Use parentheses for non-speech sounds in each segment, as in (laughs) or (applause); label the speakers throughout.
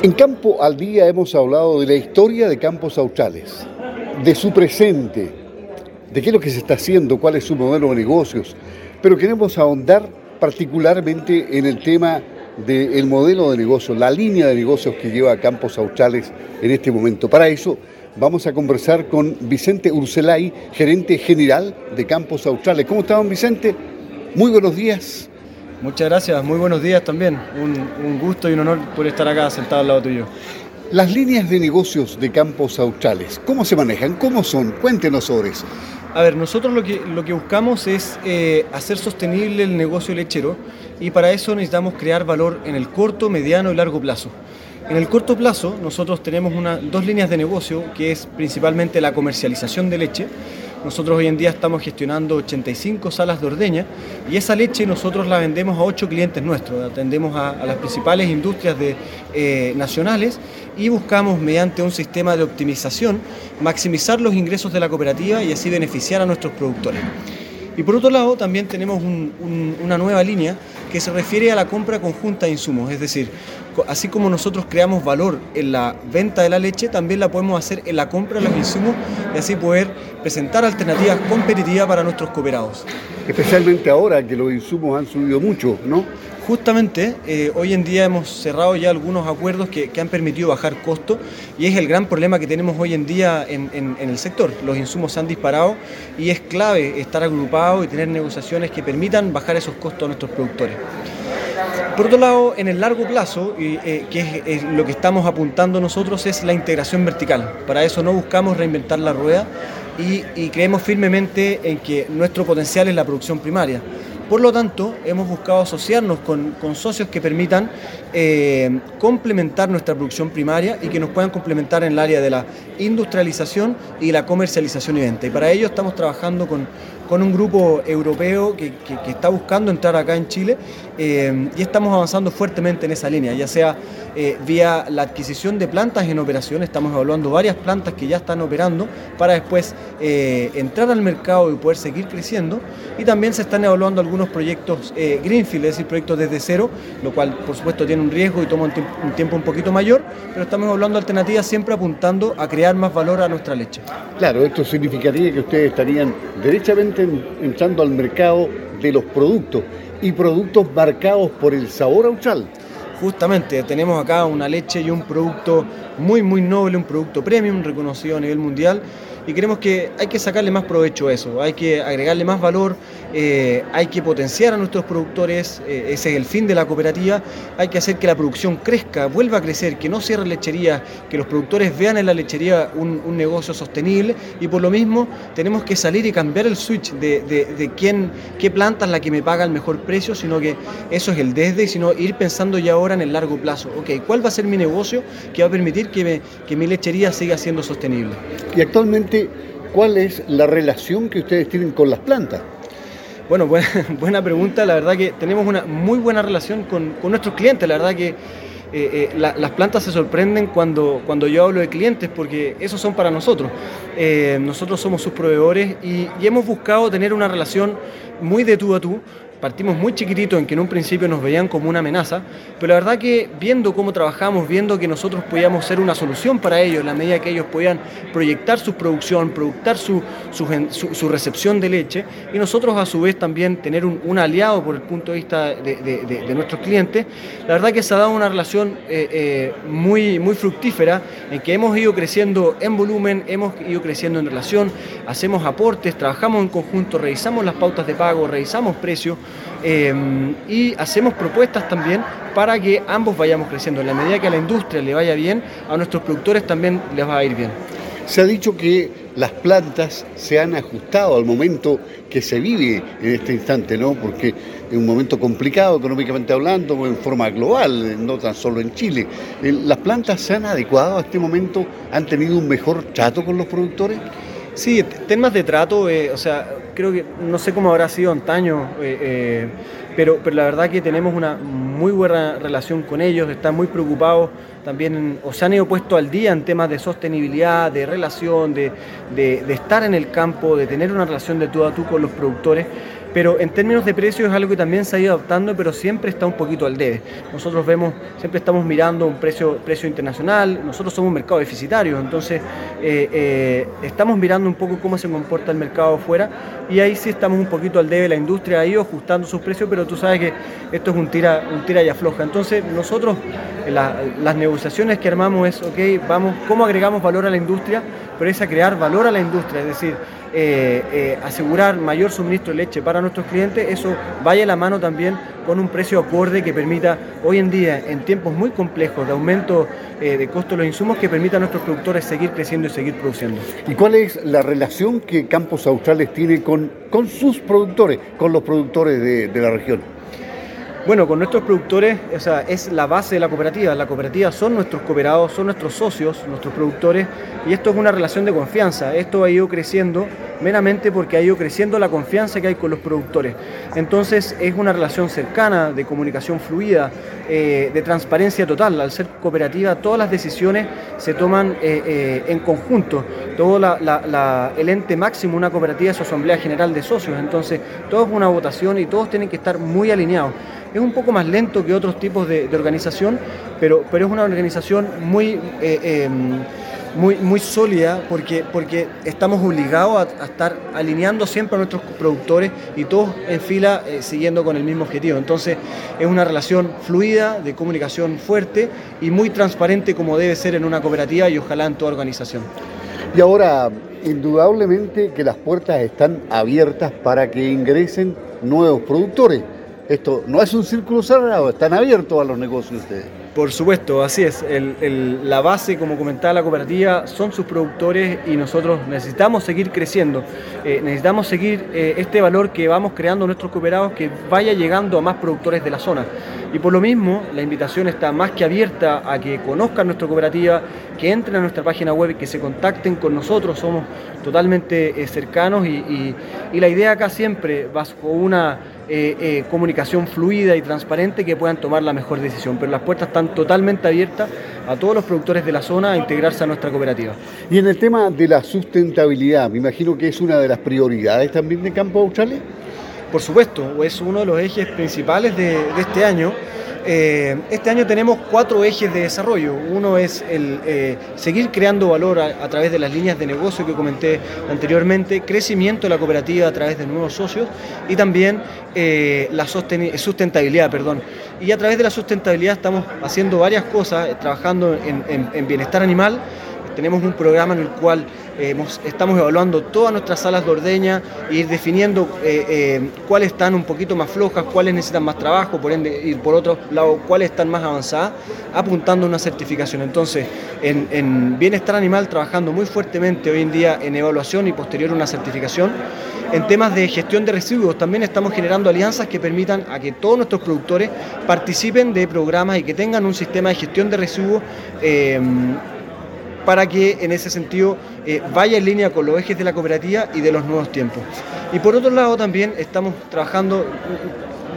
Speaker 1: En Campo al Día hemos hablado de la historia de Campos Australes, de su presente, de qué es lo que se está haciendo, cuál es su modelo de negocios, pero queremos ahondar particularmente en el tema del modelo de negocio, la línea de negocios que lleva Campos Australes en este momento. Para eso vamos a conversar con Vicente Urselay, gerente general de Campos Australes. ¿Cómo están, Vicente? Muy buenos días.
Speaker 2: Muchas gracias, muy buenos días también. Un, gusto y un honor por estar acá sentado al lado tuyo.
Speaker 1: Las líneas de negocios de Campos Australes, ¿cómo se manejan? ¿Cómo son? Cuéntenos sobre eso.
Speaker 2: A ver, nosotros lo que, lo que buscamos es eh, hacer sostenible el negocio lechero y para eso necesitamos crear valor en el corto, mediano y largo plazo. En el corto plazo nosotros tenemos una, dos líneas de negocio que es principalmente la comercialización de leche. Nosotros hoy en día estamos gestionando 85 salas de ordeña y esa leche nosotros la vendemos a 8 clientes nuestros. Atendemos a, las principales industrias de, eh, nacionales y buscamos mediante un sistema de optimización maximizar los ingresos de la cooperativa y así beneficiar a nuestros productores. Y por otro lado, también tenemos una nueva línea que se refiere a la compra conjunta de insumos, es decir, así como nosotros creamos valor en la venta de la leche, también la podemos hacer en la compra de los insumos y así poder presentar alternativas competitivas para nuestros cooperados.
Speaker 1: Especialmente ahora que los insumos han subido mucho, ¿no?
Speaker 2: Justamente, eh, hoy en día hemos cerrado ya algunos acuerdos que, han permitido bajar costos y es el gran problema que tenemos hoy en día en, en, el sector. Los insumos se han disparado y es clave estar agrupado y tener negociaciones que permitan bajar esos costos a nuestros productores. Por otro lado, en el largo plazo, eh, que es, lo que estamos apuntando nosotros, es la integración vertical. Para eso no buscamos reinventar la rueda y creemos firmemente en que nuestro potencial es la producción primaria. Por lo tanto, hemos buscado asociarnos con, socios que permitan eh, complementar nuestra producción primaria y que nos puedan complementar en el área de la industrialización y la comercialización y venta. Y para ello estamos trabajando con, un grupo europeo que, está buscando entrar acá en Chile eh, y estamos avanzando fuertemente en esa línea, ya sea eh, vía la adquisición de plantas en operación, estamos evaluando varias plantas que ya están operando para después entrar al mercado y poder seguir creciendo y también se están evaluando algunos proyectos Greenfield, es decir, proyectos desde cero, lo cual por supuesto tiene un riesgo y toma un, un tiempo un poquito mayor, pero estamos evaluando alternativas siempre apuntando a crear más valor a nuestra leche.
Speaker 1: Claro, esto significaría que ustedes estarían derechamente entrando al mercado de los productos y productos marcados por el sabor austral.
Speaker 2: Justamente, tenemos acá una leche y un producto muy, muy noble, un producto premium reconocido a nivel mundial y creemos que hay que sacarle más provecho a eso, hay que agregarle más valor, eh, hay que potenciar a nuestros productores, eh, ese es el fin de la cooperativa, hay que hacer que la producción crezca, vuelva a crecer, que no cierre lechería, que los productores vean en la lechería un, negocio sostenible y por lo mismo tenemos que salir y cambiar el switch de, quién, qué planta es la que me paga el mejor precio, sino que eso es el desde, sino ir pensando ya ahora en el largo plazo, ok, ¿cuál va a ser mi negocio que va a permitir que, que mi lechería siga siendo sostenible?
Speaker 1: Y actualmente ¿cuál es la relación que ustedes tienen con las plantas?
Speaker 2: Bueno, (laughs) buena, pregunta. La verdad que tenemos una muy buena relación con, nuestros clientes. La verdad que eh, eh, las plantas se sorprenden cuando, cuando yo hablo de clientes porque esos son para nosotros. Eh, nosotros somos sus proveedores y, y, hemos buscado tener una relación muy de tú a tú partimos muy chiquititos en que en un principio nos veían como una amenaza, pero la verdad que viendo cómo trabajamos, viendo que nosotros podíamos ser una solución para ellos, en la medida que ellos podían proyectar su producción, proyectar su, su, recepción de leche, y nosotros a su vez también tener un, aliado por el punto de vista de, nuestros clientes, la verdad que se ha dado una relación eh, eh, muy, muy fructífera en que hemos ido creciendo en volumen, hemos ido creciendo en relación, hacemos aportes, trabajamos en conjunto, revisamos las pautas de pago, revisamos precios, Em, y hacemos propuestas también para que ambos vayamos creciendo. En la medida que a la industria le vaya bien, a nuestros productores también les va a ir bien.
Speaker 1: Se ha dicho que las plantas se han ajustado al momento que se vive en este instante, ¿no? Porque es un momento complicado económicamente hablando, en forma global, no tan solo en Chile. ¿Las plantas se han adecuado a este momento? ¿Han tenido un mejor trato con los productores?
Speaker 2: Sí, temas de trato, eh, o sea, creo que no sé cómo habrá sido antaño, eh, eh, pero, pero la verdad que tenemos una muy buena relación con ellos, están muy preocupados también, o se han ido puesto al día en temas de sostenibilidad, de relación, de, de, estar en el campo, de tener una relación de tú a tú con los productores. Pero en términos de precios es algo que también se ha ido adaptando, pero siempre está un poquito al debe. Nosotros vemos, siempre estamos mirando un precio, precio internacional, nosotros somos un mercado deficitario, entonces eh, eh, estamos mirando un poco cómo se comporta el mercado afuera y ahí sí estamos un poquito al debe, la industria ha ido ajustando sus precios, pero tú sabes que esto es un tira, un tira y afloja. Entonces nosotros las negociaciones que armamos es, ok, vamos, ¿cómo agregamos valor a la industria? Pero es a crear valor a la industria, es decir, eh, eh, asegurar mayor suministro de leche para nuestros clientes, eso vaya a la mano también con un precio acorde que permita hoy en día, en tiempos muy complejos de aumento eh, de costo de los insumos, que permita a nuestros productores seguir creciendo y seguir produciendo.
Speaker 1: ¿Y cuál es la relación que Campos Australes tiene con, con sus productores, con los productores de la región?
Speaker 2: Bueno, con nuestros productores, o sea, es la base de la cooperativa. La cooperativa son nuestros cooperados, son nuestros socios, nuestros productores, y esto es una relación de confianza. Esto ha ido creciendo meramente porque ha ido creciendo la confianza que hay con los productores. Entonces es una relación cercana, de comunicación fluida, eh, de transparencia total. Al ser cooperativa, todas las decisiones se toman eh, eh, en conjunto. Todo el ente máximo, una cooperativa, es su asamblea general de socios. Entonces, todo es una votación y todos tienen que estar muy alineados. Es un poco más lento que otros tipos de, organización, pero, pero es una organización muy, eh, em, muy, muy sólida porque, porque estamos obligados a, estar alineando siempre a nuestros productores y todos en fila eh, siguiendo con el mismo objetivo. Entonces es una relación fluida, de comunicación fuerte y muy transparente como debe ser en una cooperativa y ojalá en toda organización.
Speaker 1: Y ahora, indudablemente que las puertas están abiertas para que ingresen nuevos productores esto no es un círculo cerrado, están abiertos a los negocios ustedes.
Speaker 2: Por supuesto, así es. la base, como comentaba la cooperativa, son sus productores y nosotros necesitamos seguir creciendo. Eh, necesitamos seguir eh, este valor que vamos creando nuestros cooperados que vaya llegando a más productores de la zona. Y por lo mismo, la invitación está más que abierta a que conozcan nuestra cooperativa, que entren a nuestra página web, que se contacten con nosotros. Somos totalmente eh, cercanos y, y la idea acá siempre, bajo una eh, eh, comunicación fluida y transparente que puedan tomar la mejor decisión. Pero las puertas están totalmente abiertas a todos los productores de la zona a integrarse a nuestra cooperativa.
Speaker 1: Y en el tema de la sustentabilidad, me imagino que es una de las prioridades también de Campo Australia.
Speaker 2: Por supuesto, es uno de los ejes principales de este año. Eh, este año tenemos cuatro ejes de desarrollo. Uno es el eh, seguir creando valor a, través de las líneas de negocio que comenté anteriormente, crecimiento de la cooperativa a través de nuevos socios y también eh, la sustentabilidad. Perdón. Y a través de la sustentabilidad estamos haciendo varias cosas, trabajando en bienestar animal tenemos un programa en el cual eh, estamos evaluando todas nuestras salas de ordeña e ir definiendo eh, eh, cuáles están un poquito más flojas, cuáles necesitan más trabajo, por ende, y por otro lado, cuáles están más avanzadas, apuntando a una certificación. Entonces, en, bienestar animal, trabajando muy fuertemente hoy en día en evaluación y posterior una certificación. En temas de gestión de residuos, también estamos generando alianzas que permitan a que todos nuestros productores participen de programas y que tengan un sistema de gestión de residuos para que en ese sentido eh, vaya en línea con los ejes de la cooperativa y de los nuevos tiempos. Y por otro lado también estamos trabajando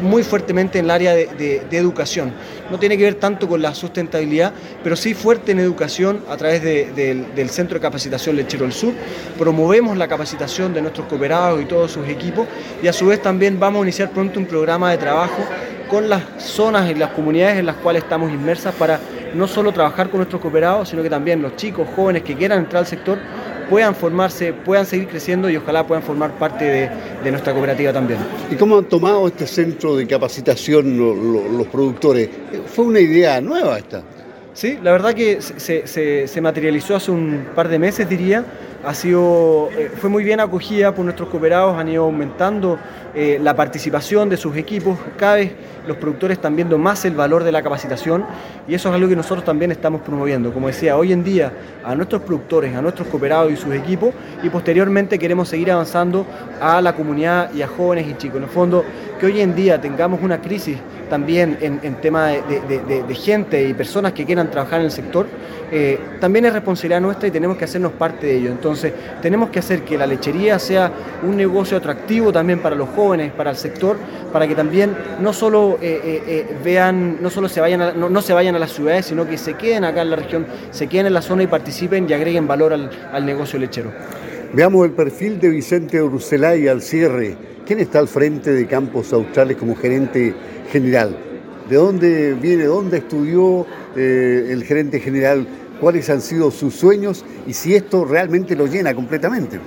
Speaker 2: muy fuertemente en el área de, educación. No tiene que ver tanto con la sustentabilidad, pero sí fuerte en educación a través del Centro de Capacitación Lechero del Sur. Promovemos la capacitación de nuestros cooperados y todos sus equipos y a su vez también vamos a iniciar pronto un programa de trabajo con las zonas y las comunidades en las cuales estamos inmersas para no solo trabajar con nuestros cooperados, sino que también los chicos, jóvenes que quieran entrar al sector puedan formarse, puedan seguir creciendo y ojalá puedan formar parte de, nuestra cooperativa también.
Speaker 1: ¿Y cómo han tomado este centro de capacitación los productores? ¿Fue una idea nueva esta?
Speaker 2: Sí, la verdad que se, materializó hace un par de meses, diría. Ha sido, eh, fue muy bien acogida por nuestros cooperados, han ido aumentando eh, la participación de sus equipos. Cada vez los productores están viendo más el valor de la capacitación y eso es algo que nosotros también estamos promoviendo. Como decía, hoy en día a nuestros productores, a nuestros cooperados y sus equipos y posteriormente queremos seguir avanzando a la comunidad y a jóvenes y chicos. En el fondo, que hoy en día tengamos una crisis también en, tema de, gente y personas que quieran trabajar en el sector, eh, también es responsabilidad nuestra y tenemos que hacernos parte de ello. Entonces, tenemos que hacer que la lechería sea un negocio atractivo también para los jóvenes, para el sector, para que también no solo eh, eh, vean, no solo se vayan a, no, se vayan a las ciudades, sino que se queden acá en la región, se queden en la zona y participen y agreguen valor al, al negocio lechero.
Speaker 1: Veamos el perfil de Vicente Urselay al cierre ¿Quién está al frente de Campos Australes como gerente general? ¿De dónde viene, dónde estudió eh, el gerente general? ¿Cuáles han sido sus sueños? Y si esto realmente lo llena completamente.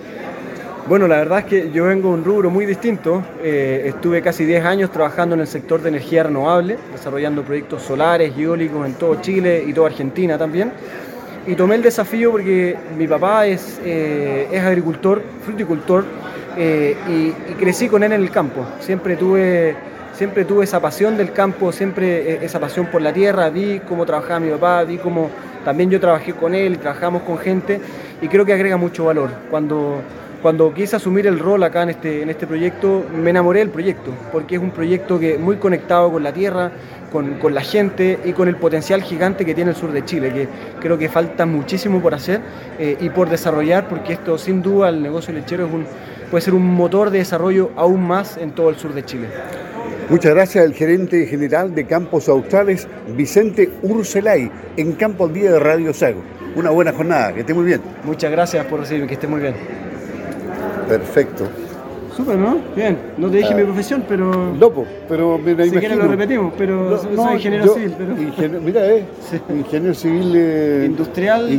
Speaker 2: Bueno, la verdad es que yo vengo de un rubro muy distinto. Eh, estuve casi 10 años trabajando en el sector de energía renovable, desarrollando proyectos solares eólicos en todo Chile y toda Argentina también. Y tomé el desafío porque mi papá es, eh, es agricultor, fruticultor, eh, y, crecí con él en el campo. Siempre tuve, siempre tuve esa pasión del campo, siempre esa pasión por la tierra. Vi cómo trabajaba mi papá, vi cómo también yo trabajé con él, trabajamos con gente, y creo que agrega mucho valor. Cuando cuando quise asumir el rol acá en este, en este proyecto, me enamoré del proyecto, porque es un proyecto que muy conectado con la tierra, con, con, la gente y con el potencial gigante que tiene el sur de Chile, que creo que falta muchísimo por hacer eh, y por desarrollar, porque esto sin duda el negocio lechero es un, puede ser un motor de desarrollo aún más en todo el sur de Chile.
Speaker 1: Muchas gracias al gerente general de Campos Australes, Vicente Urselay, en Campo al Día de Radio Sago. Una buena jornada, que esté muy bien.
Speaker 2: Muchas gracias por recibirme, que esté muy bien.
Speaker 1: Perfecto.
Speaker 2: Súper, ¿no? Bien. No te dije
Speaker 1: Ah.
Speaker 2: mi profesión, pero.
Speaker 1: Lopo, pero
Speaker 2: si quieres lo repetimos, pero
Speaker 1: No,
Speaker 2: soy
Speaker 1: no,
Speaker 2: ingeniero
Speaker 1: yo-
Speaker 2: civil. Pero...
Speaker 1: mira, eh, (laughs) ingeniero civil eh,
Speaker 2: Industrial.